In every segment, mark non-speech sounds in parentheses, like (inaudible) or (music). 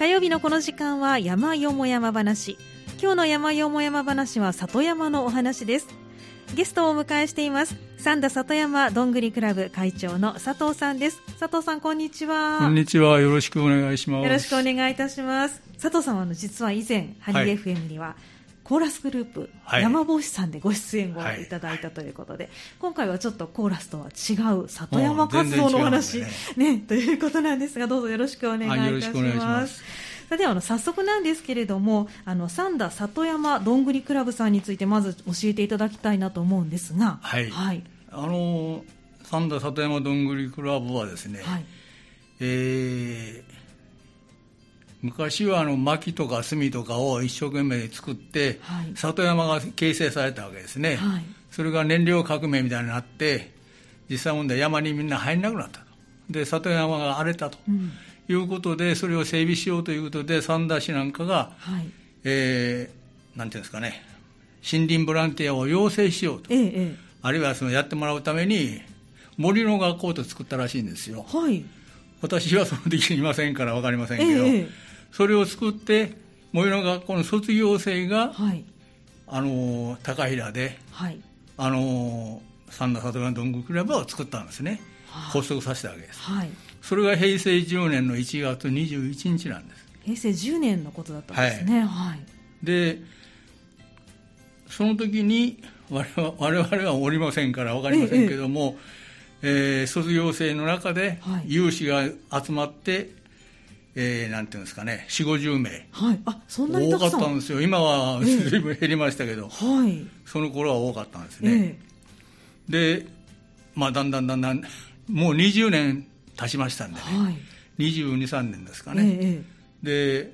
火曜日のこの時間は山よも山話。今日の山よも山話は里山のお話です。ゲストをお迎えしています。三田里山どんぐりクラブ会長の佐藤さんです。佐藤さんこんにちは。こんにちは。よろしくお願いします。よろしくお願いいたします。佐藤さんは実は以前ハニー FM には、コーラスグループ、はい、山帽子さんでご出演をいただいたということで、はい、今回はちょっとコーラスとは違う里山活動のお話、ね、ね、ということなんですがどうぞよろしくお願いいたします。それではあの早速なんですけれどもあの三田里山どんぐりクラブさんについてまず教えていただきたいなと思うんですが、はい、はい、あの三田里山どんぐりクラブはですね、はい、えー昔はあの薪とか炭とかを一生懸命作って、はい、里山が形成されたわけですね、はい、それが燃料革命みたいになって実際問題山にみんな入らなくなったと。で里山が荒れたと、うん、いうことでそれを整備しようということで三田市なんかが、はい、えー、なんていうんですかね森林ボランティアを養成しようと、ええ、あるいはそのやってもらうために森の学校と作ったらしいんですよ、はい、私はその時にいませんから分かりませんけど、えそれを作って最寄りの学校の卒業生が、はい、あの高平で、はい、あの三田里山どんぐりクラブを作ったんですね、はあ、発足させたわけです、はい、それが平成10年の1月21日なんです。平成10年のことだったんですね、はい、でその時に我々我々はおりませんから分かりませんけども、えええー、卒業生の中で有志が集まってえー、なんていうんですかね、4 5 0名、はい、あそんなに多かったんですよ、今はずいぶん減りましたけど、はい、その頃は多かったんですね。えー、で、まあ、だんだんだんだん、もう20年経ちましたんでね、はい、22、3年ですかね、えー、で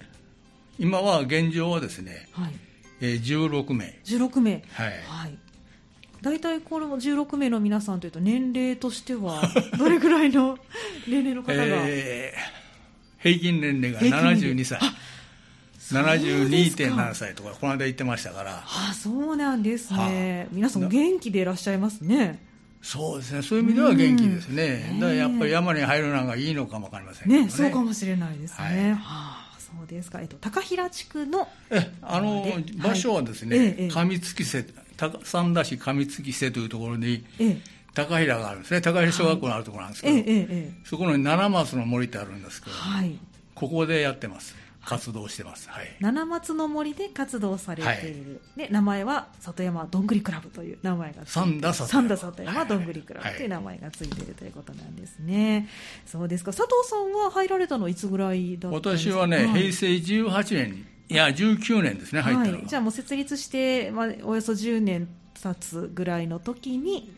今は現状はですね、はい。えー、16名。16名、はい。はい。大体この16名の皆さんというと年齢としてはどれぐらいの (laughs) 年齢の方が、えー平均年齢が72歳。72.7歳とか、この間言ってましたから。あそうなんですね。はあ、皆さん元気でいらっしゃいますね。そうですね。そういう意味では元気ですね。だからやっぱり山に入るのがいいのかもわかりませんね。ね、そうかもしれないですね。はい、はあ、そうですか。えっと、高平地区の。え、あの、場所はですね、はい、上月瀬、三田市上月瀬というところに、ええ高平があるんですね。高平小学校のあるところなんですけど、はい。ええ、そこの七松の森ってあるんですけど、はい、ここでやってます。活動してます、はい、七松の森で活動されている、はい、で名前は里山どんぐりクラブという名前が三田里山。どんぐりクラブという名前がついているということなんですね、そうですか。佐藤さんは入られたのいつぐらいだったんですか？私はね、平成18年にいや19年ですね入ったの、はい、じゃあもう設立して、まあ、およそ10年経つぐらいの時に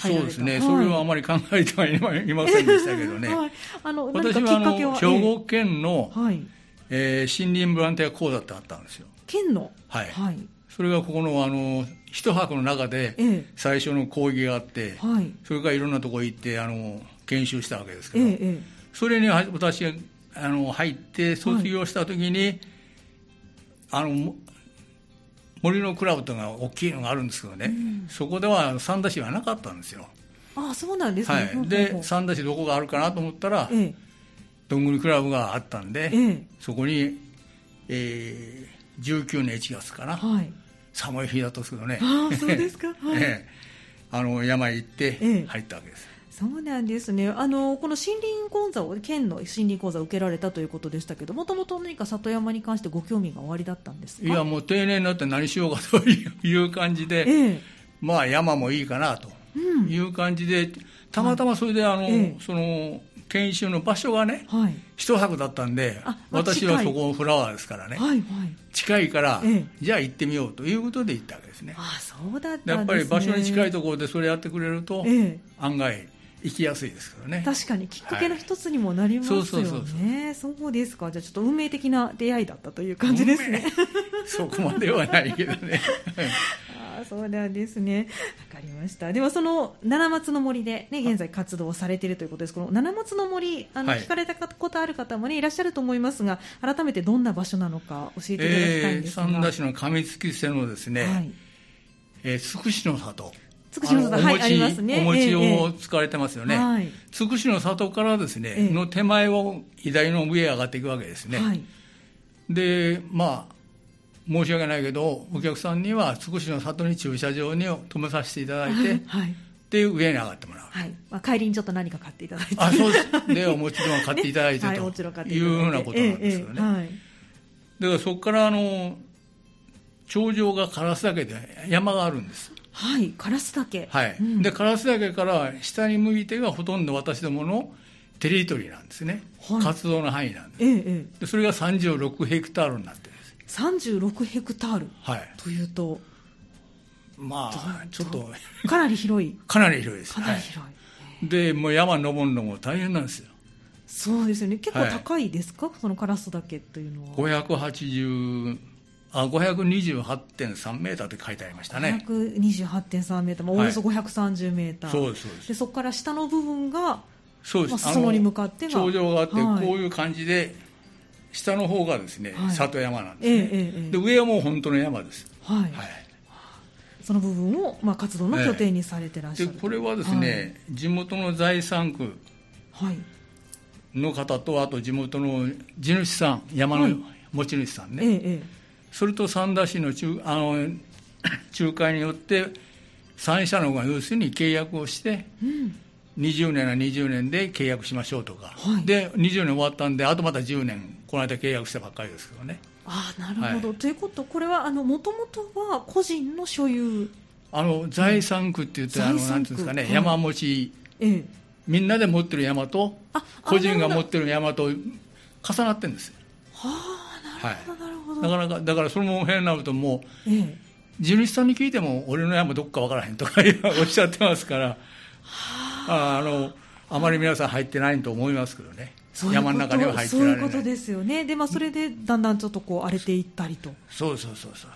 そうですね、はい、それはあまり考えてはいませんでしたけどね、(laughs) はい、あの私はあの兵庫県の、はい、えー、森林ボランティア講座ってあったんですよ。県の？はい、はい、それがここのあの一泊の中で最初の講義があって、はい、それからいろんなところ行ってあの研修したわけですけど、ええ、それに私があの入って卒業した時に、はい、あの森のクラブというのが大きいのがあるんですけどね、うん、そこでは三田市はなかったんですよ。あそうなんですね、はい、で三田市どこがあるかなと思ったら、ええ、どんぐりクラブがあったんで、え、そこに、えー、19年1月かな、はい、寒い日だったんですけどね。あそうですか、はい、(laughs) あの山へ行って入ったわけです。そうなんですね。あのこの森林講座を県の森林講座を受けられたということでしたけどもともと何か里山に関してご興味がおありだったんですいやもう定年になって何しようかという感じで、ええ、まあ山もいいかなという感じで、うん、たまたまそれであの、え、その研修の場所がね、はい、一泊だったんで、私はそこフラワーですからね、はいはい、近いから、じゃあ行ってみようということで行ったわけですね。あそうだった、ね、やっぱり場所に近いところでそれやってくれると、案外行きやすいですからね。確かにきっかけの一つにもなりますよね。そうですか。じゃあちょっと運命的な出会いだったという感じですね。(laughs) そこまではないけどね。(laughs) あそうなんですね。わかりました。ではその七松の森でね現在活動されているということです。この七松の森あの、はい、聞かれたことある方もねいらっしゃると思いますが改めてどんな場所なのか教えていただきたいんですが、えー、三田市の上月瀬のですね、はい、えー、つくしの里つくしの里、はい、ありますね。お餅を使われてますよね。はい、つくしの里からですね、の手前を左の上へ上がっていくわけですね。はい、で、まあ、申し訳ないけど、お客さんにはつくしの里に駐車場に止めさせていただいて、はい、で、上に上がってもらう。はい。まあ、帰りにちょっと何か買っていただいて。あ、そうです。(laughs) で、もちろん買っていただいて、ね、というようなことなんですよね。はい、だからそこから、あの、頂上が烏岳で山があるんです。はい、烏岳。はい。うん、で、烏岳から下に向いてがほとんど私どものテリトリーなんですね。はい、活動の範囲なんです。ええ、でそれが36ヘクタールになってるんです。36ヘクタール、はい、というと、まあ、ちょっと。かなり広い。かなり広いです。かなり広い。はい、で、もう山登るのも大変なんですよ。そうですよね。結構高いですか、はい、その烏岳というのは。580、あ、528.3メーターって書いてありましたね。528.3メーター、まあ、およそ530メーター。そうです、そうです。で、そこから下の部分が、そうです。まあ、に向かってが。頂上があって、こういう感じで、下の方がですね、里山なんですね。えええ、で、上はもう本当の山です。はい。はいその部分を、まあ、活動の拠点にされてらっしゃる、これはですね、はい、地元の財産区の方と、あと地元の地主さん、山の持ち主さんね、はい、それと三田市の中あの (coughs) 仲介によって、3社のが要するに契約をして、うん、20年は20年で契約しましょうとか、はい、で20年終わったんで、あとまた10年、この間契約したばっかりですけどね。あなるほど、はい、ということこれはもともとは個人の所有。あの財産区って言って、あのなんていうんですかね、はい、山持ち、ええ、みんなで持ってる山と個人が持ってる山と重なってるんですよ。はあなるほど、なるほどなかなかだからそれも変になるともう、ええ、地主さんに聞いても俺の山どっか分からへんとかおっしゃってますからはあ。あ (laughs) のあまり皆さん入ってないと思いますけどね。山の中には入ってそういうことですよね。で、まあ、それでだんだんちょっとこう荒れていったりと。そうそうそうそう。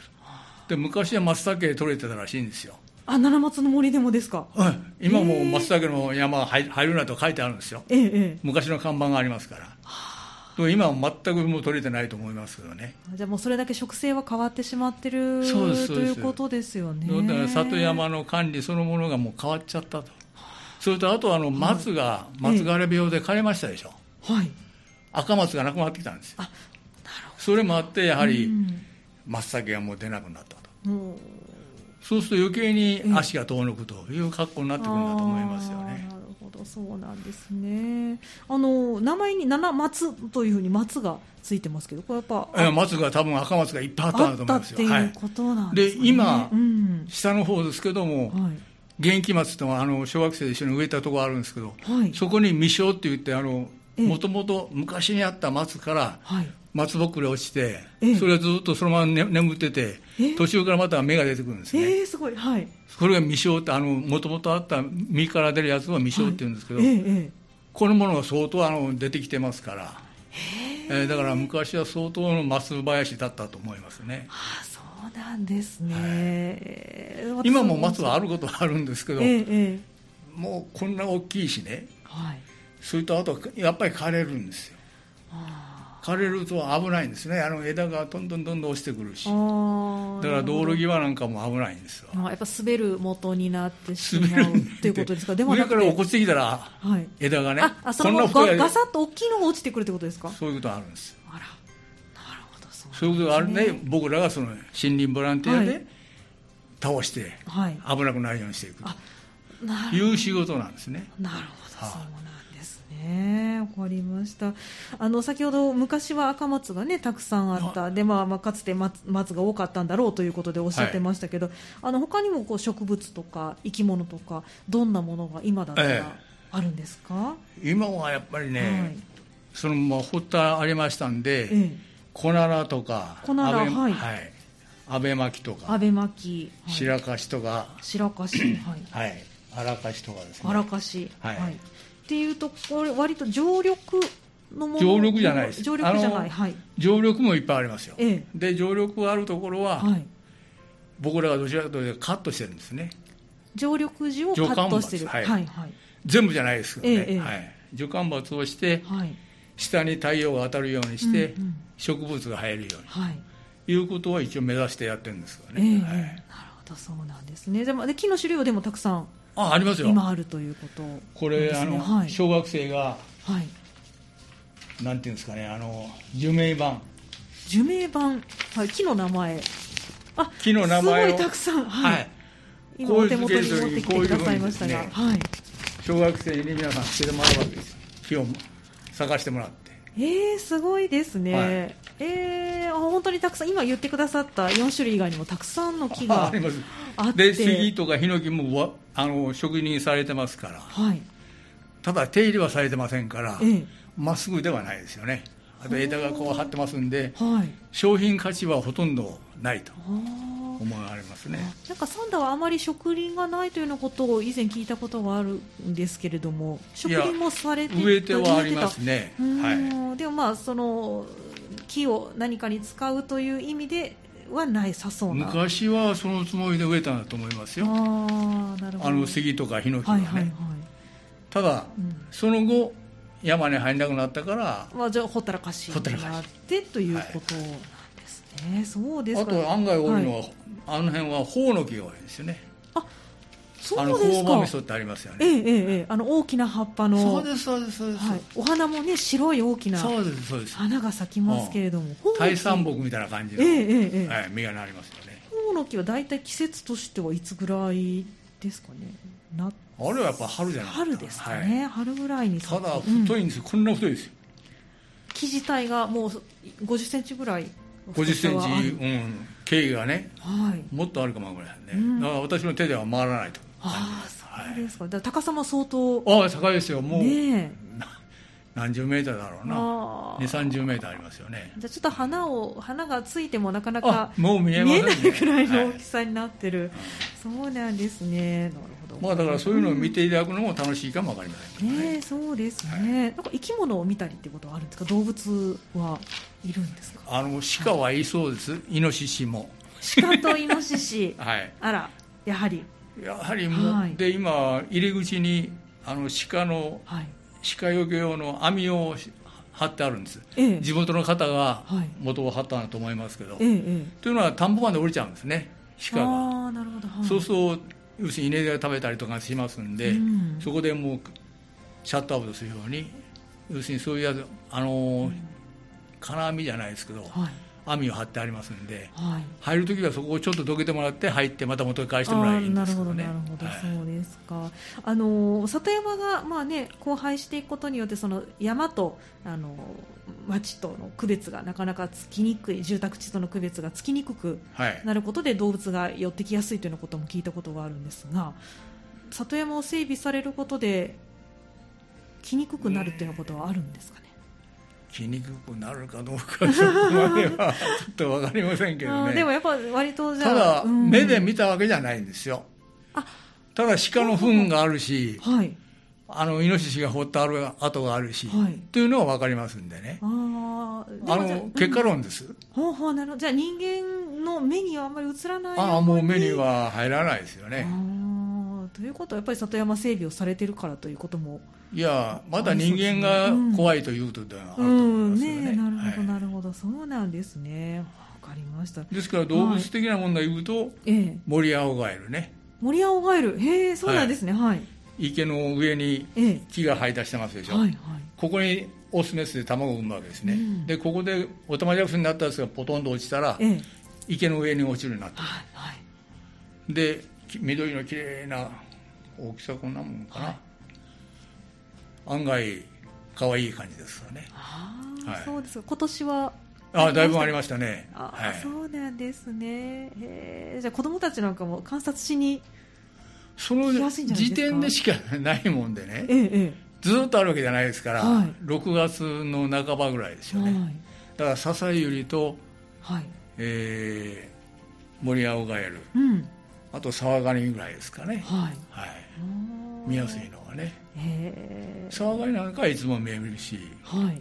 で昔は松茸取れてたらしいんですよ。あ七松の森でもですか、はい、今も松茸の山入るなと書いてあるんですよ、ええ、昔の看板がありますから今は全くもう取れてないと思いますけどね。じゃあもうそれだけ植生は変わってしまってるそうですということですよね。だから里山の管理そのものがもう変わっちゃったと。それとあとあの松が松枯れ病で枯れましたでしょ、はい、赤松がなくなってきたんですよ。あなるほど。それもあってやはり松茸がもう出なくなったと、そうすると余計に足が遠のくという格好になってくるんだと思いますよね。そうなんですね。あの名前に七松というふうに松がついてますけどこれやっぱ松が多分赤松がいっぱいあったんだと思いますよ。っていうことなんですね、で今、うん、下の方ですけども、はい。元気松とあの小学生で一緒に植えたところあるんですけど、はい、そこに未生って言ってもともと昔にあった松から松ぼっくり落ちて、それがずっとそのまま、ね、眠ってて、途中からまた芽が出てくるんですね。えー、すごい、はい、それが未生ってもともとあった実から出るやつは未生って言うんですけど、はい、このものが相当あの出てきてますから、え。ー、だから昔は相当の松林だったと思いますね。はあそうなんですね、はい、今も松はあることはあるんですけど、えー、もうこんな大きいしね、はい、それとあとやっぱり枯れるんですよ。枯れると危ないんですね。あの枝がどんどんどんどん落ちてくるし。だから道路際なんかも危ないんですよ。やっぱ滑る元になってしまうということですか？でも上から落っこちてきたら、はい、枝がねあそのガガサッと大きいのが落ちてくるってことですか？そういうことあるんですあら。なるほどそう、ね、そういうことがあるね。僕らがその森林ボランティアで倒して危なくないようにしていくと。いう仕事なんですね。なるほど、はあね。わかりました。あの先ほど昔は赤松がねたくさんあった。で、まあ、まあかつて松松が多かったんだろうということでおっしゃってましたけど、はい、あの他にもこう植物とか生き物とかどんなものが今だったらあるんですか、ええ、今はやっぱりね、はい、そのまあ掘ったありましたんで、ええ、コナラとかコナラはい、はい。安倍巻とか安倍巻、はい、白樫とか。白樫はい、はい、荒樫とかですね。荒樫はい、はいっていうとこれ割と常緑のもの常緑じゃないです。常緑じゃない、はい、常緑もいっぱいありますよ、ええ、で常緑があるところは、はい、僕らがどちらかというとカットしてるんですね。常緑樹をカットしてる、はい、はいはい。全部じゃないですけどね、え、はい、樹幹伐をして、はい、下に太陽が当たるようにして、うんうん、植物が生えるように、はい、いうことは一応目指してやってるんですけどね、はい、なるほどそうなんですね。でもで木の種類はでもたくさんあありますよ。今あるということ、ね、これあの、はい、小学生が、はい、なんていうんですかねあの寿命版。寿命版、はい、木の名前。あ木の名前すごいたくさん。はい、はい、今お手元に持ってきてくださいましたが、ね、はい、小学生に皆さんつけてもらうわけです。木を探してもらってえー、すごいですね、はい、えー、本当にたくさん今言ってくださった4種類以外にもたくさんの木が (laughs) あります。で杉とかヒノキもあの職人されてますから、はい、ただ手入れはされてませんからま、え。っすぐではないですよねあと枝がこう張ってますんで、はい、商品価値はほとんどないと思われますね。なんかサンダはあまり植林がないというようなことを以前聞いたことがあるんですけれども植林もされて植えてはありますね、はい、でもまあその木を何かに使うという意味ではないさそうな。昔はそのつもりで植えたんだと思いますよ。あなるほど。あの杉とかヒノキとかね、はいはいはい、ただ、うん、その後山に入らなくなったから、まあ、じゃあほったらかしになってということなんですね、そうですあと案外多いのは、はい、あの辺はホウの木が多いですよね。あそうですか。味噌ってありますよね。ええええあの大きな葉っぱのそうですそうですそうです、はい、お花もね白い大きなそうですそうです。花が咲きますけれども大山木みたいな感じの、ええええはい、実がなりますよね。ホウの木は大体季節としてはいつぐらいですかね。なあれはやっぱ春じゃない春ですかね、はい、春ぐらいにただ太いんですよ、うん、こんな太いですよ。木自体がもう50センチぐらい50センチ、うん、径がね、はい、もっとあるかもぐらいね、うん、だから私の手では回らないと。ああそうですか、はい、高さも相当。ああ高いですよ。もう、ね、何十メーターだろうな。2 3 0メーターありますよね。じゃあちょっと花を花がついてもなかなかもう見え,、見えないくらいの大きさになってる、はい、そうなんですね。なるほど。まあだからそういうのを見ていただくのも楽しいかもわかりませんね、ねそうですね、はい、なんか生き物を見たりってことはあるんですか？動物はいるんですか？あの鹿はいそうです、はい、イノシシも。鹿とイノシシ。(laughs) はい。あらやはり。やはりもう、はい、で今入り口にあの鹿の、はい鹿よけ用の網を張ってあるんです、ええ、地元の方が元を張ったんだと思いますけど、え、というのは田んぼまで降りちゃうんですね鹿が。はい、そうすると要するに稲で食べたりとかしますんで、うん、そこでもうシャットアウトするように要するにそういうやつあの、うん、金網じゃないですけど、はい網を張ってありますんで、はい、入るときはそこをちょっとどけてもらって入ってまた元に返してもらえばいいんですけど、ね、なるほどなるほど、そうですか。あの里山がまあね荒廃していくことによってその山とあの町との区別がなかなかつきにくい住宅地との区別がつきにくくなることで動物が寄ってきやすいというようなことも聞いたことがあるんですが里山を整備されることで来にくくなるということはあるんですかね？きにくくなるかどうかそこまではちょっと分かりませんけどね。(laughs) でもやっぱ割とじゃあただ、うん、目で見たわけじゃないんですよ。ただ鹿の糞があるし、はい、あのイノシシが掘ってある跡があるし、はい、というのは分かりますんでね。ああの結果論です、ほうほうなるじゃあ人間の目にはあんまり映らないああもう目には入らないですよね。ということはやっぱり里山整備をされてるからということもいやまだ人間が怖いということではあると思いますよね,、ねなるほどなるほど、そうなんですね。わかりました。ですから動物的な問題言うと、はい。モリアオガエルね。モリアオガエル。へえそうなんですね。はい、池の上に木が生え出してますでしょ、はいはい、ここにオスメスで卵を産むわけですね、うん、でここでオタマジャクシになったやつがポトンと落ちたら、ええ、池の上に落ちるようになってる、はいはい、で緑のきれいな大きさこんなもんかな、はい、案外可愛い感じですよね。あ、はい、そうですか。今年はあだいぶありましたね。あ、はい、そうなんですね。じゃあ子供たちなんかも観察しにその時点でしかないもんでね、ええ、ずっとあるわけじゃないですから、はい、6月の半ばぐらいですよね、はい、だから笹ゆりと、はい。えー、森青ガエル、うん、あとサワガニぐらいですかね、はい。はい、見やすいのはね。サワガニなんかはいつも見えるし、はい、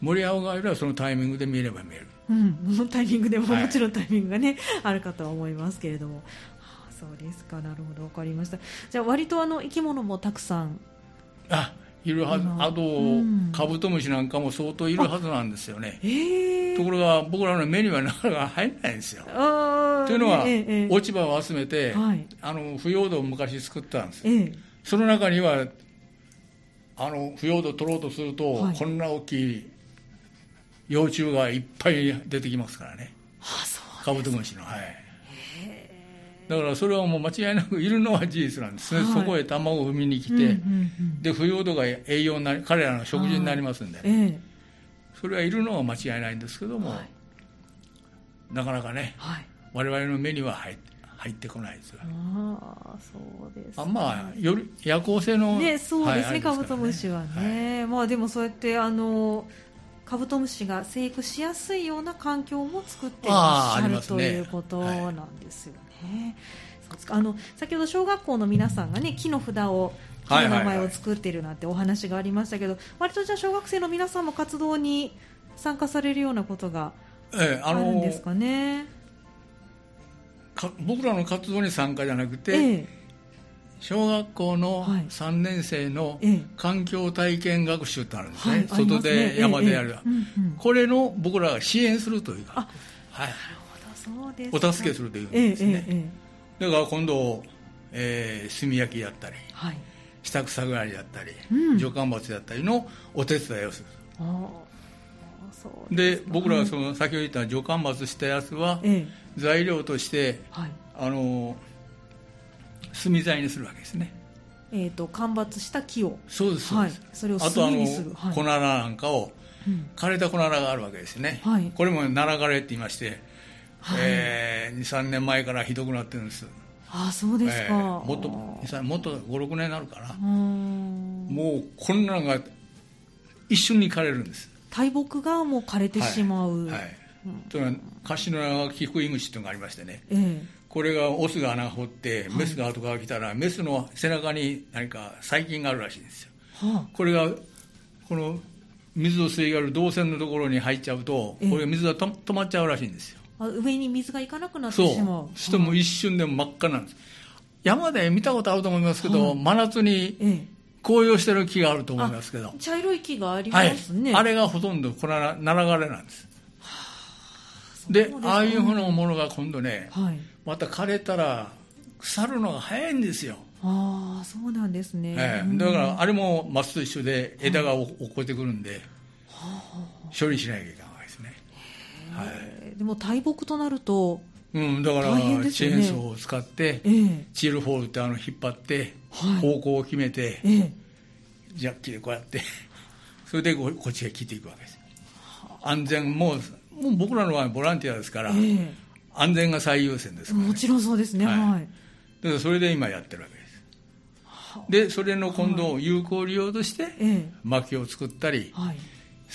森青ガエルはそのタイミングで見れば見える、うん、(laughs) そのタイミングでも、もちろんタイミングがねあるかとは思いますけれども。そうですか。なるほど。分かりました。じゃあ割とあの生き物もたくさん。あいるはずあと、うん、カブトムシなんかも相当いるはずなんですよね、えー、ところが僕らの目にはなかなか入らないんですよ。というのは、落ち葉を集めて、はい、あの腐葉土を昔作ったんです、ええ、その中にはあの腐葉土を取ろうとすると、はい、こんな大きい幼虫がいっぱい出てきますからね、カブトムシのはいだからそれはもう間違いなくいるのは事実なんですね、はい、そこへ卵を産みに来て、うんうんうん、で腐葉土が栄養になり彼らの食事になりますんで、ね、それはいるのは間違いないんですけども、はい。なかなかね、はい、我々の目には入入ってこないですああそうです、ね、あまあより夜行性のねそうですね、はい、カブトムシはね、はい、まあでもそうやってあのカブトムシが生育しやすいような環境も作っていらっしゃる、ね、ということなんですよ。ね。はい、あの先ほど小学校の皆さんがね木の札を木の名前を作っているなんてお話がありましたけど、割とじゃあ小学生の皆さんも活動に参加されるようなことがええ、あのですかね。僕らの活動に参加じゃなくて、ええ、小学校の3年生の環境体験学習ってあるんですね、はい、外で山でやる、えこれの僕らが支援するというか、はい、お助けするというんですね、だから今度、えー、炭焼きやったり、はい、下草刈りやったり、うん、除干伐やったりのお手伝いをする。で僕らはその先ほど言った除干伐したやつは、材料として、はい、あの炭材にするわけですね。えーと、間伐した木を。そうですはい、それをあとあの、はい、粉なんかを、うん、枯れた粉があるわけですね、はい、これも奈良枯れって言いまして、はい、えー、23年前からひどくなってるんです。あそうですか、えー、もっともっと56年になるかな。もうこんなのが一瞬に枯れるんです。大木がもう枯れてしまう、はい、はい、というのはカシノヤキクイムシというのがありましてね、ええ、これがオスが穴掘ってメスが後から来たら、はい、メスの背中に何か細菌があるらしいんですよ、はあ、これがこの水を吸い上げる導線のところに入っちゃうと、これ水が止まっちゃうらしいんですよ。あ上に水がいかなくなってしまう。そう。も一瞬でも真っ赤なんです。山で見たことあると思いますけど、はあ、真夏に紅葉してる木があると思いますけど。茶色い木がありますね、はい、あれがほとんどこれは奈良枯れなんです、でああいうふうなものが今度ね、はい、また枯れたら腐るのが早いんですよ。ああそうなんですね、ええ、だからあれも松と一緒で枝が落っこってくるんで、処理しなきゃいけないですね、はい、でも大木となるとうん、だから、チェーンソーを使って、ええ、チールホールってあの引っ張って、はい、方向を決めて、ええ、ジャッキでこうやって (laughs) それでこっちへ切っていくわけです。安全もうもう僕らのはボランティアですから、え、安全が最優先ですから、ね、もちろんそうですねはい、はい、だからそれで今やってるわけです。でそれの今度有効利用として、薪を作ったり、はい、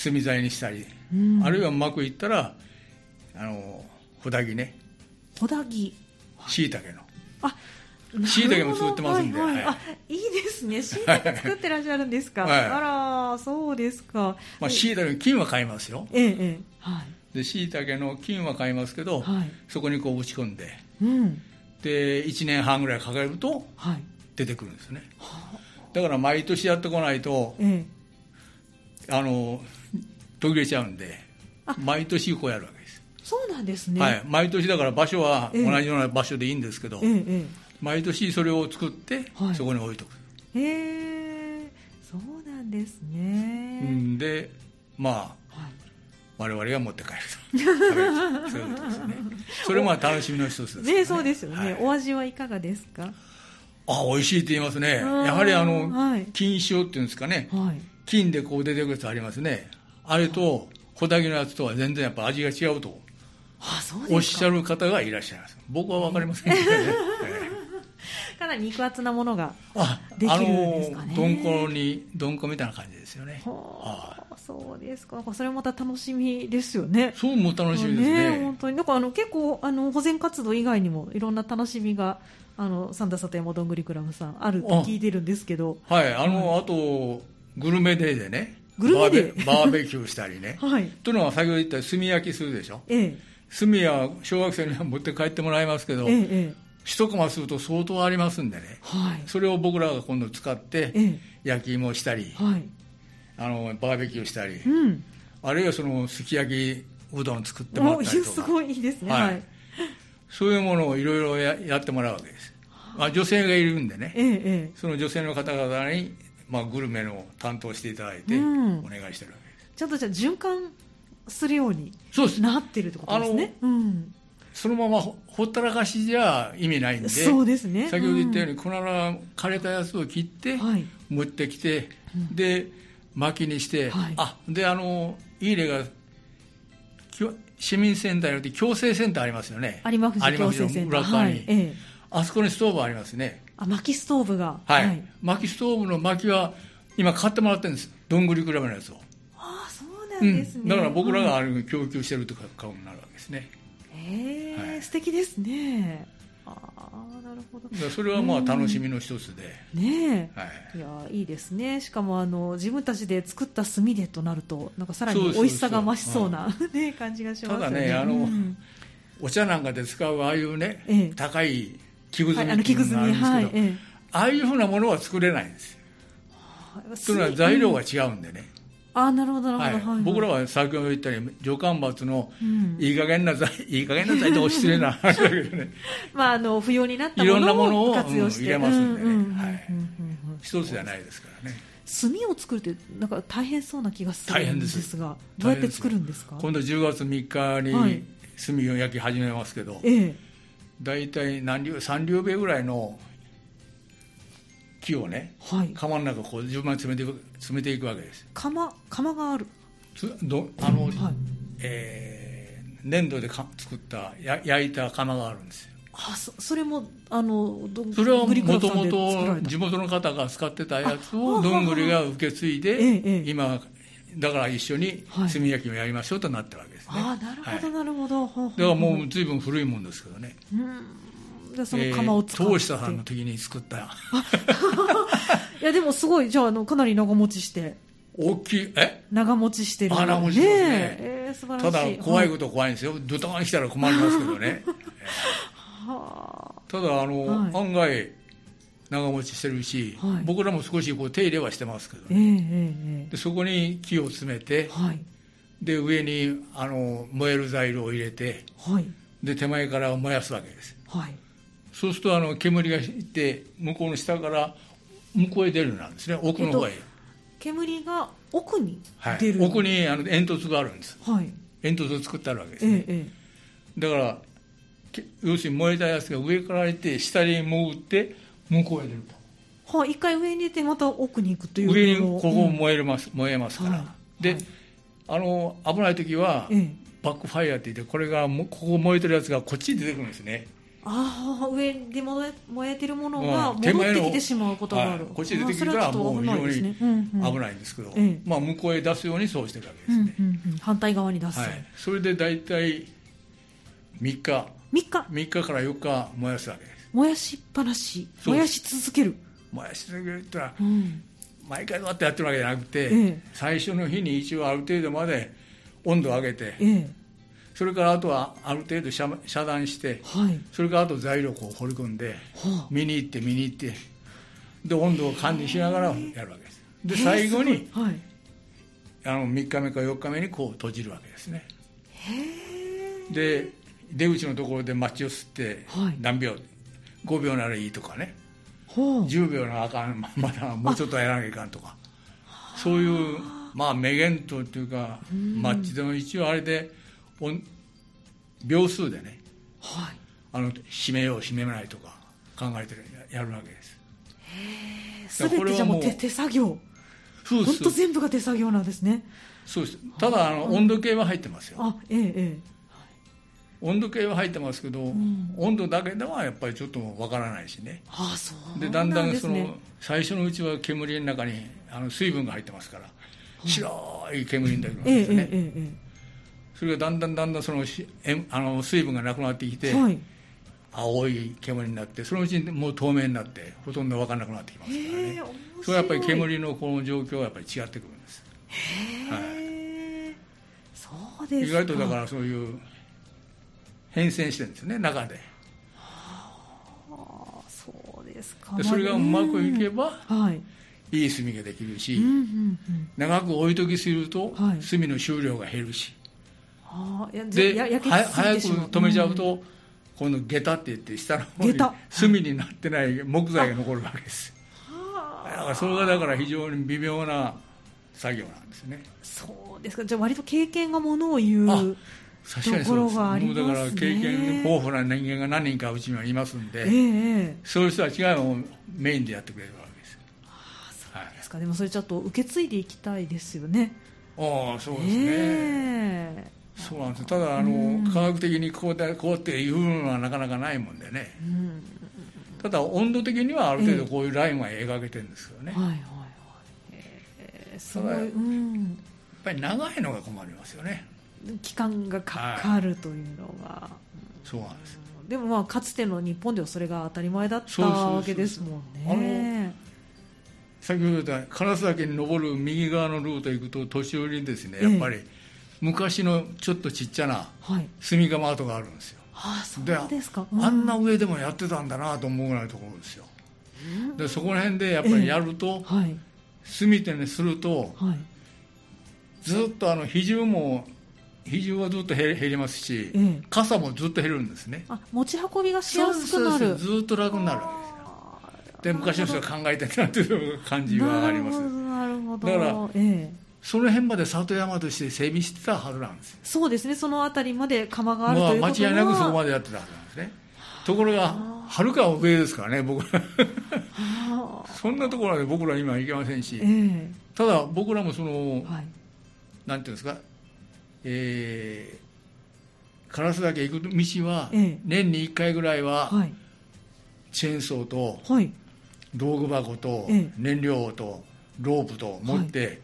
炭材にしたり、うん、あるいはうまくいったらあのほだぎね。ほだぎしいたけの。あしいたけも作ってますんで、はい。はい、あいいですね。しいたけ作ってらっしゃるんですか、はい、あらそうですか。まあしいたけ金は買いますよ。ええええ。はい。でしいたけの金は買いますけど、はい、そこにこう打ち込んで、うん、で1年半ぐらいかかると出てくるんですね、はい、だから毎年やってこないと、ええ、あの途切れちゃうんで毎年こうやるわけそうなんですね、はい、毎年だから場所は同じような場所でいいんですけど、えええ、毎年それを作って、そこに置いとく。へえそうなんですね、うん、でまあ、はい、我々が持って帰ると。そういうことですね。(laughs) それも楽しみの一つですね。ねそうですよね、はい、お味はいかがですか？あ美味しいって言いますね。やはりあの、はい、金塩っていうんですかね、はい、金でこう出てくるやつありますね。あれと小だぎのやつとは全然やっぱ味が違うとおっしゃる方がいらっしゃいます。僕は分かりませんけどね、(laughs) かなり肉厚なものができるんですかね。どんこにどんこみたいな感じですよね。はあ、そうですか。それもまた楽しみですよね。そうも楽しみですね、ね、本当に。なんかあの結構あの保全活動以外にもいろんな楽しみがあの三田里山どんぐりクラブさんあると聞いてるんですけど。はいあの、はい、あとグルメデーでね。グルメデー。バーベキューしたりね、(laughs) はい、というのは先ほど言った炭焼きするでしょ、ええ炭は小学生には持って帰ってもらいますけど、ええ、一コマすると相当ありますんでね、はい、それを僕らが今度使って焼き芋したり、はい、あのバーベキューしたり、うん、あるいはそのすき焼きうどん作ってもらったりとか。すごいいいですね、はい、そういうものをいろいろやってもらうわけです、まあ、女性がいるんでね、ええ、その女性の方々に、まあ、グルメの担当していただいて、お願いしてるわけです、ちゃんとじゃ循環するようになってるってことですね。うん、そのままほったらかしじゃ意味ないんで、そうですね。先ほど言ったように、粉が枯れたやつを切って、はい、持ってきて、で、薪にして、はい、あ、で、あの、いい例が、市民センターによって共生センターありますよね。ありますありますよ、裏側に、はいええ。あそこにストーブありますね。あ、薪ストーブが。はい。はい、薪ストーブの薪は、今買ってもらってるんです。どんぐり比べのやつを。ああ、そうなんですね。うん、だから僕らがある供給してるとか顔になるわけですね。へえ、はい、素敵ですね。ああなるほど。それはまあ楽しみの一つで、ねはい、いやいいですね。しかもあの自分たちで作った炭でとなるとなんかさらに美味しさが増しそうな (laughs) ね、感じがしますただねあの、うん、お茶なんかで使うああいうね、ええ、高い木ぐずみっていうのがあるんですけど、はいええ、ああいうふうなものは作れないんですよ、はあ、というのは材料が違うんでね、あなるほどなるほど、はい、僕らは先ほど言ったように除干伐のいい加減な材、うん、いい加減な材と失礼な話だけどねまああの不要になったものを活用して、いろんなものを入れますんでね、はい、一つじゃないですからね。炭を作るってなんか大変そうな気がするんですがどうやって作るんですか？今度10月3日に炭を焼き始めますけど、はい、大体何両3両目ぐらいの木をね、はい、釜の中こう順番に詰めていく詰めていくわけです。釜釜がある。どあの、はい、えー、粘土でか作ったや焼いた釜があるんですよ。あそそれもあのそれはもともと地元の方が使ってたやつをどんぐりが受け継いで、ええ、今だから一緒に炭焼きをやりましょうとなったわけですね、あなるほどなるほど、だからもう随分古いもんですけどね。うんでその釜を使って、えー、下さんの時に作った (laughs) いやでもすごいじゃああのかなり長持ちして。大きい。え？長持ちしてる。長持ちですね。ね、え。ー、素晴らしい。ただ怖いこと怖いんですよ、はい、ドタン来たら困りますけどね、(laughs) はあ、ただあの、はい、案外長持ちしてるし、はい、僕らも少しこう手入れはしてますけどね、でそこに木を詰めて、はい、で上にあの燃える材料を入れて、はい、で手前から燃やすわけです、はい、そうするとあの煙がいて向こうの下から向こうへ出るようなんですね。奥の方へ、えっと、煙が奥に出る、はい、奥にあの煙突があるんです、はい、煙突を作ってあるわけですね、ええ、だから要するに燃えたやつが上からいて下に潜って向こうへ出ると。はあ、一回上に出てまた奥に行くという上にここ燃えます、うん、燃えますから、はい、で、はい、あの危ない時は、バックファイヤーって言ってこれがここ燃えてるやつがこっちに出てくるんですねああ上で燃え燃えてるものが戻ってきてしまうことがある、こっち出てきたらもう非常に危ないんですけど、まあ、向こうへ出すようにそうしてるわけですね、うんうんうん、反対側に出す、はい、それで大体3日。3日 ,3 日から4日燃やすわけです。燃やしっぱなし。燃やし続ける。燃やし続けるってのは、うん、毎回どうやってやってるわけじゃなくて、ええ、最初の日に一応ある程度まで温度を上げて、ええそれからあとはある程度遮遮断して、はい、それからあと材料を放り込んで、はあ、見に行って見に行ってで温度を管理しながらやるわけです。で最後に、はい、あの3日目か4日目にこう閉じるわけですね。で出口のところでマッチを吸って何秒、はい、5秒ならいいとかね、はあ、10秒ならあかん (laughs) まだもうちょっとやらなきゃいかんとか。そういうまあメゲントっていうかマッチでも一応あれで秒数でね、はい、あの締めよう締めないとか考えてやるわけです。へえ全てじゃもう手手作業。そう本当全部が手作業なんですね。そうです。ただあの温度計は入ってますよ。あええええ。温度計は入ってますけど、うん、温度だけではやっぱりちょっとわからないしね。あそうで、だんだんその最初のうちは煙の中にあの水分が入ってますから白い煙になるわけですね、ええええそれがだんだんだんだんそのえあの水分がなくなってきて、はい、青い煙になってそのうちにもう透明になってほとんど分からなくなってきますからね。それはやっぱり煙のこの状況はやっぱり違ってくるんです。はい、そうです意外とだからそういう変遷してるんですね中で。はあそうですか。でそれがうまくいけば、はい。いい炭ができるし、うんうんうん、長く置いときすると、はい、炭の収量が減るし、あで早く止めちゃうと、この下駄って言って下の方に隅になってない木材が残るわけです、はい、だからそれがだから非常に微妙な作業なんですね。そうですか。じゃあ割と経験がものを言うところがありますね。だから経験豊富な人間が何人かうちにはいますんで、えー、そういう人たちがメインでやってくれるわけですあそうですか、はい、でもそれちょっと受け継いでいきたいですよね。ああそうですね、え。ー、そうなんです。ただあの、科学的にこうだこうっていうのはなかなかないもんでね、うん、ただ温度的にはある程度こういうラインは描けてるんですけどね、えー、はいはいはい、えー、すごい、うん、やっぱり長いのが困りますよね。期間がかかるというのが、はい、そうなんですでもまあかつての日本ではそれが当たり前だったわけですもんね。先ほど言った烏岳に登る右側のルート行くと年寄りにですねやっぱり昔のちょっとちっちゃな炭窯跡があるんですよ、はい、あそうですか、うん、あんな上でもやってたんだなと思うぐらいのところですよ、でそこら辺でやっぱりやると、えはい、炭手にすると、はい、ずっとあの比重も比重はずっと減りますし、ええ、傘もずっと減るんですね。あ持ち運びがしやすくなる。ずっと楽になる。で昔の人が考えてたっていう感じはあります。なるほど。だから、ええ、その辺まで里山として整備してたはずなんですそうですね。その辺りまで窯があるということは、間違いなくそこまでやってたはずなんですね。ところがはるか上ですからね僕ら。そんなところまで僕ら今行けませんし、え、ただ僕らもその、はい、なんていうんですかえー、烏岳行く道は、年に1回ぐらいは、チェーンソーと、道具箱と、燃料とロープと持って、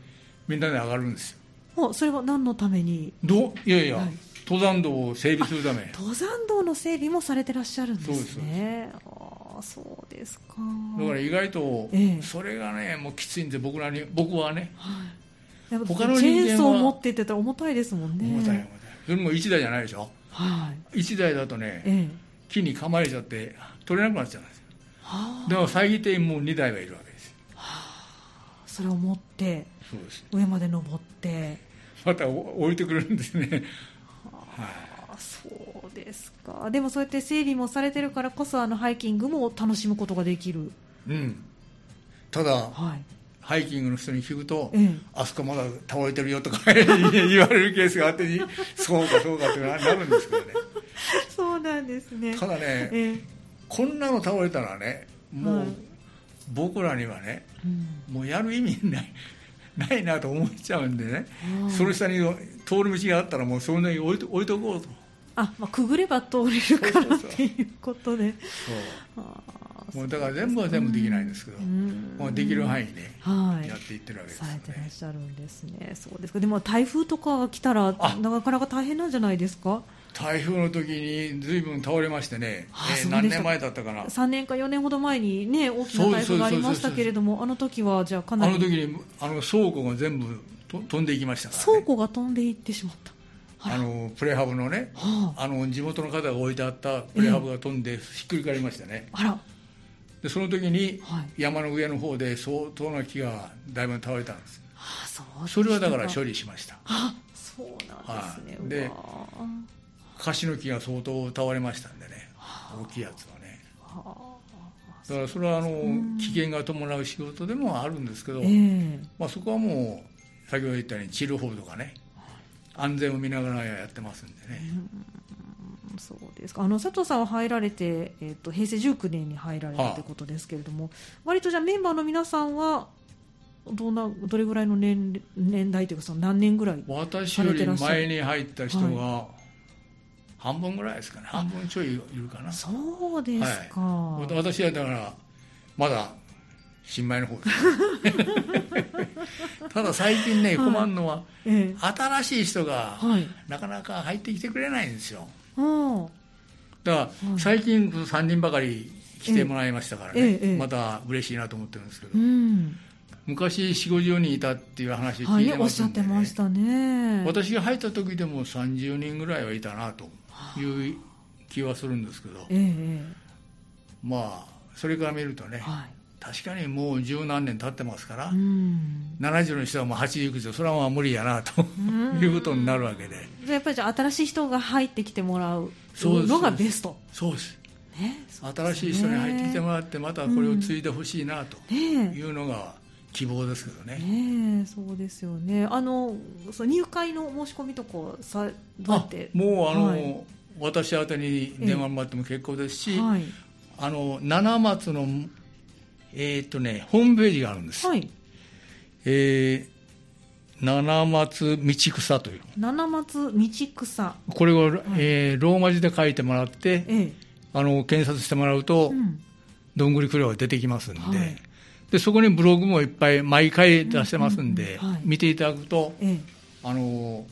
みんなで上がるんですよ。それは何のために？どいやいや、はい、登山道を整備するため。登山道の整備もされてらっしゃるんですね。ああそうですか。だから意外と、それがねもうきついんで僕らに僕はね、はい。他のチェーンソー持ってってたら重たいですもんね。重たい重たい。それも1台じゃないでしょ、はい、1台だとね、ええ、木に噛まれちゃって取れなくなっちゃうんですよ、はあ、でも遮定もう2台はいるわけです、はあ、それを持ってそうです上まで登って。また降りてくるんですね。はあ、そうですか。でもそうやって整備もされてるからこそあのハイキングも楽しむことができる。うん。ただ、はい、ハイキングの人に聞くと、うん、あそこまだ倒れてるよとか言われるケースがあって (laughs) そうかそうかってなるんですけどね。(laughs) そうなんですね。ただね、えー、こんなの倒れたらねもう、僕らにはね、うん、もうやる意味ないないなと思っちゃうんでね、その下に通る道があったらもうそんなに置いと置いとこうと。あ、まあ、くぐれば通れるからっていうことで。そう。もうだから全部は全部できないんですけど、もうできる範囲でやっていってるわけです、ね、されてらっしゃるんですね。そうです。かでも台風とかが来たらなかなか大変なんじゃないですか？台風の時にずいぶん倒れましてね、えー、何年前だったかな。3年か4年ほど前にね大きな台風がありましたけれどもあの時はじゃあかなり。あの時にあの倉庫が全部と飛んでいきましたから、ね、倉庫が飛んでいってしまった。あのプレハブのね、はあ、あの地元の方が置いてあったプレハブが飛んでひっくり返りましたね、あら。でその時に山の上の方で相当な木がだいぶ倒れたんです、あそうそれはだから処理しました。あそうなんですね、はい、でカシの木が相当倒れましたんでね。大きいやつはね。だからそれはあの危険が伴う仕事でもあるんですけど、えー、まあ、そこはもう先ほど言ったように治療法とかね安全を見ながらやってますんでね、そうですか。あの佐藤さんは入られて、えーと、平成19年に入られたということですけれども、はあ、割とじゃあメンバーの皆さんはどんなどれぐらいの年年代というかその何年ぐらい私より前に入った人が、半分ぐらいですかね。半分ちょいいるかな。そうですか、はい、私はだからまだ新米の方です。(laughs) ただ最近ね困るのは、新しい人がなかなか入ってきてくれないんですよ、だから最近3人ばかり来てもらいましたからね、また嬉しいなと思ってるんですけど、昔4 5 0人いたっていう話聞いてますんで、ね、はい、おっしゃってましたね。私が入った時でも30人ぐらいはいたなという気はするんですけど、まあそれから見るとね、はい、確かにもう十何年経ってますから、うん、70の人はもう80いくつそれはまあ無理やなということになるわけで。やっぱりじゃあ新しい人が入ってきてもらうのがベスト。そうです。ね、新しい人に入ってきてもらってまたこれを継いでほしいなというのが希望ですけどね,、ねそうですよね。あのそ入会の申し込みとかさどうやって？もうあの、はい、私宛に電話もらっても結構ですし、はい、あの七松のえー、っとね、ホームページがあるんです。はい。えー、七松道草という。七松道草。これを、はい、えー、ローマ字で書いてもらって、ええ、あの、検索してもらうと、うん、どんぐりクレが出てきますんで、はい、で、そこにブログもいっぱい毎回出してますんで、見ていただくと、ええ、あの、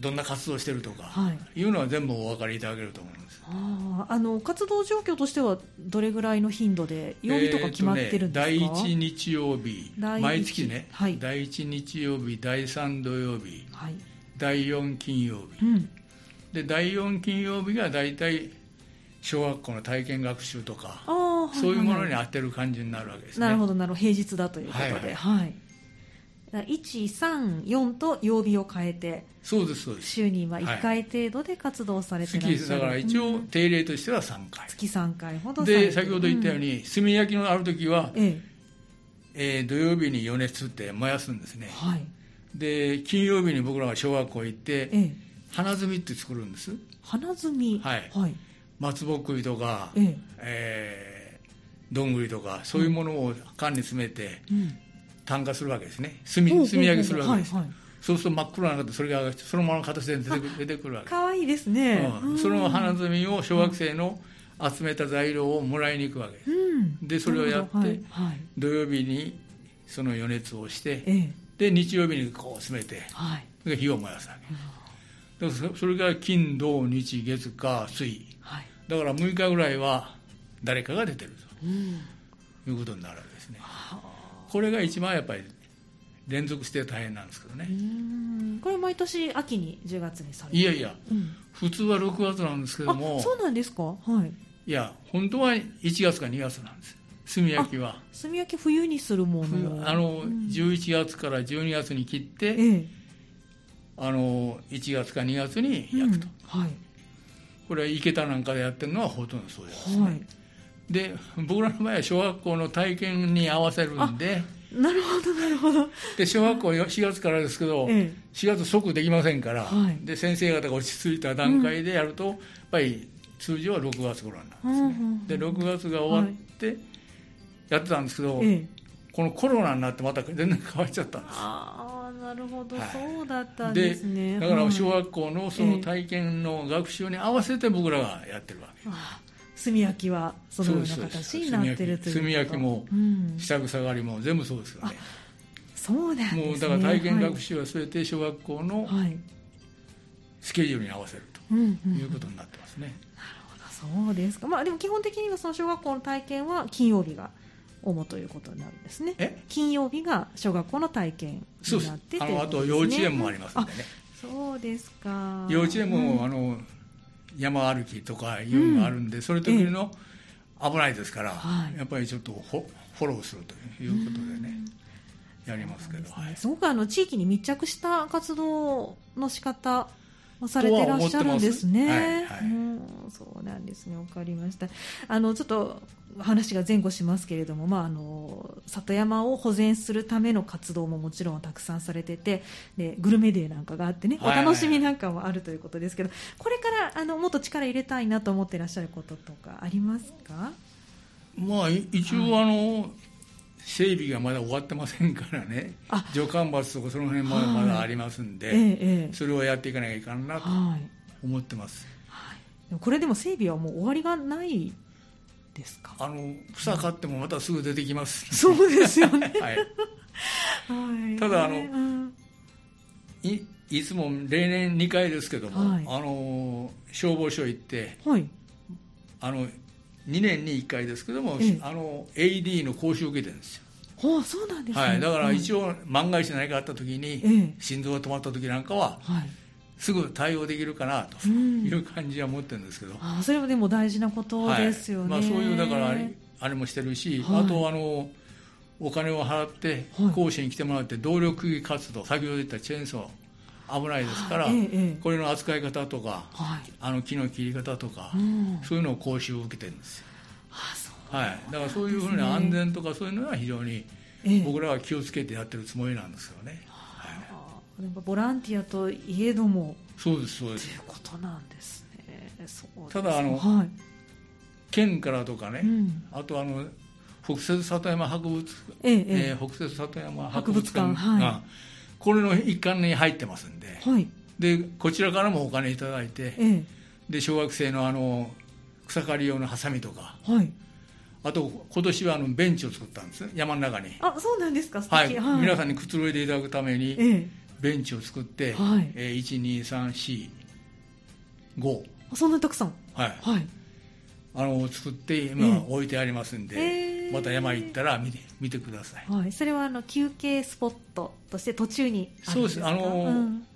どんな活動してるとか、はい、いうのは全部お分かりいただけると思います。ああの活動状況としてはどれぐらいの頻度で曜日とか決まってるんですか、えーね、第1日曜日毎月ね、はい、第1日曜日第3土曜日、はい、第4金曜日、うん、で第4金曜日が大体小学校の体験学習とか、そういうものに当てる感じになるわけですね。なるほどなるほど。平日だということで、はい、はい。134と曜日を変えてそうですそうです。週に1回程度で活動されてらっしゃる、だから一応定例としては3回、月3回。ほどで先ほど言ったように、炭焼きのある時は、ええ。えー、土曜日に余熱って燃やすんですね、はい、で金曜日に僕らは小学校行って、ええ、花摘みって作るんです。花摘み。はい、はい、松ぼっくりとか、ええ。えー、どんぐりとかそういうものを缶に詰めて、うん。炭化するわけですね。炭炭焼きするわけです、はいはい、そうすると真っ黒なのでそれがそのままの形で出て出てくるわけかわいいですね、うん、その花摘みを小学生の集めた材料をもらいに行くわけです、うん、でそれをやって、はいはい、土曜日にその余熱をして、ええ、で日曜日にこう詰めて、はい、火を燃やすわけ、うん、それが金土日月火水、はい、だから6日ぐらいは誰かが出てると、いうことになるわけですね、はあこれが一番やっぱり連続して大変なんですけどね。これ毎年秋に10月にされていやいや、うん、普通は6月なんですけども。そうなんですか？はい。いや本当は1月か2月なんです。炭焼きは。炭焼き冬にするもの。あの、うん、11月から12月に切って、ええ、あの1月か2月に焼くと、うん、はいこれは池田なんかでやってるのはほとんどそうです、ね、はい。で僕らの場合は小学校の体験に合わせるんで。なるほどなるほど。で小学校4月からですけど、ええ、4月即できませんから、はい、で先生方が落ち着いた段階でやると、うん、やっぱり通常は6月頃なんですね、うん、で6月が終わってやってたんですけど、え、このコロナになってまた全然変わっちゃったんです。ああなるほど、はい、そうだったんですね。だから小学校のその体験の学習に合わせて僕らがやってるわけです、炭焼きはそのような形になってるという炭焼きも、下草刈りも全部そうですよね。そうだ、ね、もうだから体験学習は全て小学校のスケジュールに合わせるということになってますね、なるほど。そうですか。まあでも基本的にはその小学校の体験は金曜日が主ということになるんですね。金曜日が小学校の体験になってて、ね、あと幼稚園もありますんでね。そうですか。幼稚園も、あの山歩きとかいうのがあるんで、うん、それ時の危ないですから、やっぱりちょっとフォローするということでね、やりますけど、はい、すごくあの地域に密着した活動の仕方されてらっしゃるんですね。はいはい、うん、そうなんですね。わかりました。あのちょっと話が前後しますけれども、まああの里山を保全するための活動ももちろんたくさんされてて、でグルメデーなんかがあってね、お楽しみなんかもあるということですけど、これからあのもっと力入れたいなと思っていらっしゃることとかありますか？まあ一応あの。はい整備がまだ終わってませんからね。助干罰とかその辺まだまだありますんで、はい。ええ、それをやっていかなきゃいかんなと思ってます、はい、これでも整備はもう終わりがないですか？あの草刈ってもまたすぐ出てきます、そうですよね、(laughs) はい。はい、ただあの、うん、いいつも例年2回ですけども、はい、あの消防署行って、はい、あの2年に1回ですけども、ええ、あの AED の講習を受けてるんですよ。はあ、そうなんですね、はい、だから一応、万が一何かあった時に、え、心臓が止まった時なんかは、はい、すぐ対応できるかなという感じは持ってるんですけど、あそれはでも大事なことですよね、はい、まあ、そういうだからあれもしてるし、はい、あとあのお金を払って講師に来てもらって動力活動先ほど言ったチェーンソー危ないですから、ええ、これの扱い方とか、はい、あの木の切り方とか、うん、そういうのを講習を受けてるんですよ。はい、だからそういうふうな安全とかそういうのは非常に僕らは気をつけてやってるつもりなんですよね。はい、ボランティアといえどもそうですそうです。ということなんですね。ただあの、はい、県からとかね、うん、あとあの北摂里山博物館、えええー、北摂里山博物館が、はい、これの一環に入ってますんで,、はい、でこちらからもお金いただいて、えで小学生のあの草刈り用のハサミとか、はい、あと今年はあのベンチを作ったんですね。山の中に。あそうなんですか。はい、はい、皆さんにくつろいでいただくために、ええ、ベンチを作って、はい。えー、1234そんなたくさん。はい、はい、あの作って今置いてありますんで、えー、また山行ったら見て見てください、はい、それはあの休憩スポットとして途中にそうです。あの、うん、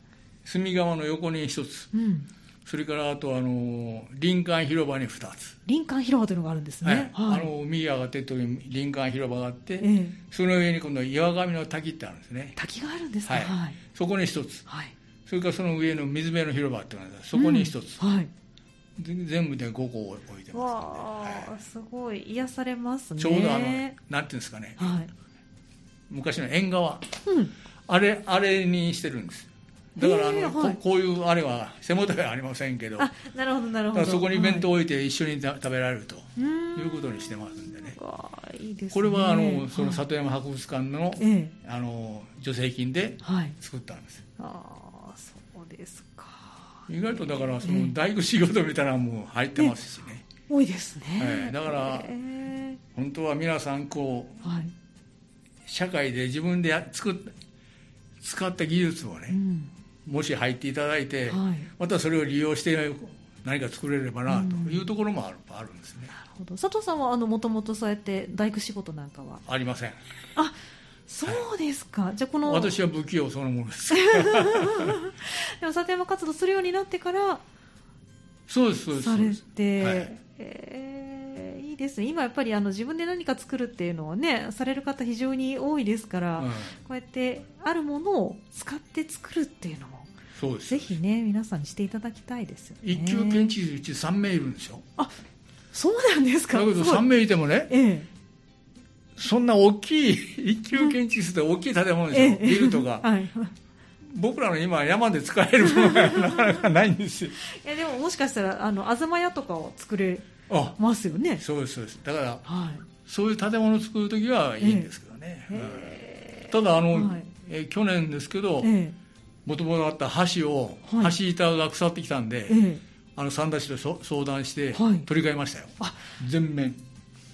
隅川の横に一つ、うん。それからあとあの林間広場に2つ。林間広場というのがあるんですね、はい。はい、あの右上がってると林間広場があって、ええ、その上に今度岩上の滝ってあるんですね。滝があるんですか、はい、はい、そこに1つ、はい、それからその上の水辺の広場っていうのがそこに1つ、うん、はい全部で5個置いてます、ね、わあ、すごい。癒されますね。ちょうどあのなんていうんですかね、はい、昔の縁側、うん、あれあれにしてるんです。だからあの、はい、こういうあれは背もたれはありませんけど。あなるほどなるほど。そこに弁当を置いて一緒に食べられるということにしてますんでね。いいですね。これはあのその里山博物館の,、あの助成金で作ったんです、はい、ああ意外とだからその大工仕事みたいなのも入ってますしね、多いですね、だから、本当は皆さんこう、はい、社会で自分でや作っ使った技術をね、うん。もし入っていただいて、はい、またそれを利用して何か作れればなというところもある,、あるんですね。なるほど。佐藤さんはもともとそうやって大工仕事なんかは？ありません。あそうですか、はい、じゃこの私は不器用そのものです。(laughs) でも里山活動するようになってからそうですそうですされて、はい、えー、いいですね。今やっぱりあの自分で何か作るっていうのはねされる方非常に多いですから、うん、こうやってあるものを使って作るっていうのもそうです。ぜひね皆さんにしていただきたいですよね。一級建築士うち3名いるんですよ。あそうなんですか。だけど3名いてもね、ええ、そんな大きい一級建築士って大きい建物でしょ、ええ、ビルとか、(laughs) はい。僕らの今山で使えるものがなかなかないんですよ。(laughs) いやでももしかしたらあの東屋とかを作れますよね。(laughs) そうですそうです。だから、はい、そういう建物を作る時はいいんですけどね、えー、ただあの、はい、え去年ですけどもともとあった橋を、はい、橋板が腐ってきたんで、えー、あの三田市と相談して取り替えましたよ、あ。全面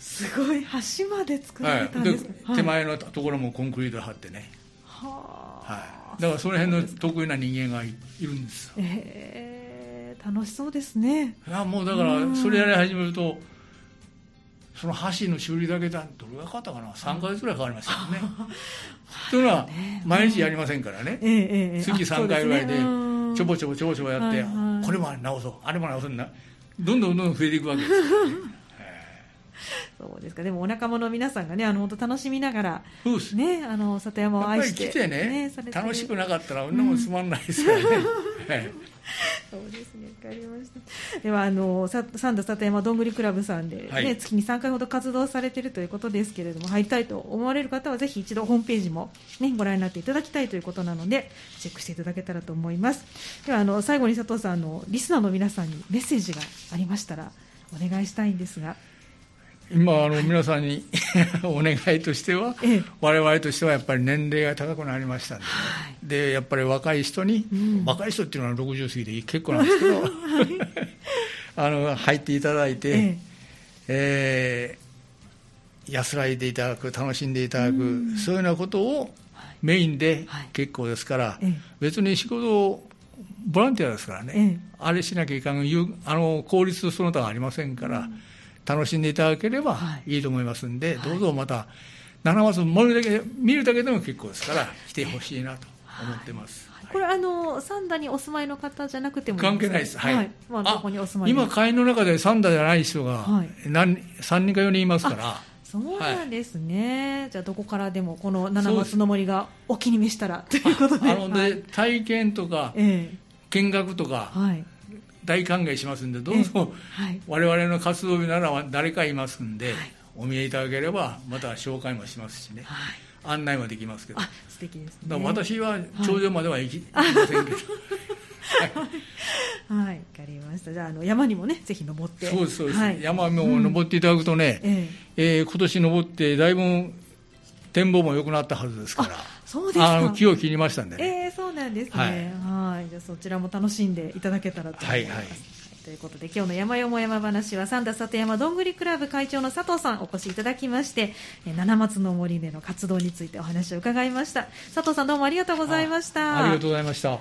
すごい橋まで作られたんです、はい、手前のところもコンクリート張ってね。はあ、はい。だからその辺の得意な人間がいるんですえ。ー、楽しそうですね。いやもうだからそれやり始めるとその箸の修理だけだどれぐらいかかったかな。3か月ぐらいかかりましたよね。(laughs) というのは毎日やりませんからね、月3回ぐらいでちょぼちょぼちょぼちょぼやって、これも直そう。あれも直そうなどんどんどんどん増えていくわけですよ、ね (laughs) そうですか。でもお仲間の皆さんがねあの本当楽しみながらねあの里山を愛して来てね、ね、楽しくなかったら女もつまんないですからね、(laughs) はい、そうですね。わかりました。ではあの三田里山どんぐりクラブさんで、ね、はい、月に3回ほど活動されているということですけれども入りたいと思われる方はぜひ一度ホームページも、ね、ご覧になっていただきたいということなのでチェックしていただけたらと思います。ではあの最後に佐藤さんのリスナーの皆さんにメッセージがありましたらお願いしたいんですが。今あの皆さんに (laughs) お願いとしては、ええ、我々としてはやっぱり年齢が高くなりましたんで、ねはい、でやっぱり若い人に、うん、若い人っていうのは60過ぎて結構なんですけど、はい、(laughs) あの入っていただいて、ええ。えー、安らいでいただく楽しんでいただく、うん、そういうようなことをメインで結構ですから、はい、別に仕事をボランティアですからね、あれしなきゃいかんあの効率その他はありませんから。うん楽しんでいただければい。いと思いますんで、はい、どうぞまた7月もるだけ見るだけでも結構ですから来てほしいなと思ってます。これあの三田にお住まいの方じゃなくても関係ないです。はい。まあどこにお住まい今会員の中で三田じゃない人が何三人か四人いますから。そうなんですね、はい、じゃあどこからでもこの七松の森がお気に召したらということで。あので、はい、体験とか、え。見学とか、はい、大歓迎しますんでどうぞ、はい、我々の活動日なら誰かいますんで、お見えいただければまた紹介もしますしね、案内もできますけど。素敵ですね。私は頂上までは行き,、ませんけど。はい、わ、かりました。じゃあ、あの山にもね、ぜひ登って。そうです、そうです。はい、山も登っていただくとね、うん、ええ。ー、今年登って、だいぶ展望も良くなったはずですから。そうですあの木を切りましたんでね。ええー、そうなんですね。はい、はい。じゃあ、そちらも楽しんでいただけたらと思います。はい、はい。ということで今日の山よも山話は三田里山どんぐりクラブ会長の佐藤さんお越しいただきまして七松の森での活動についてお話を伺いました。佐藤さんどうもありがとうございました。ありがとうございました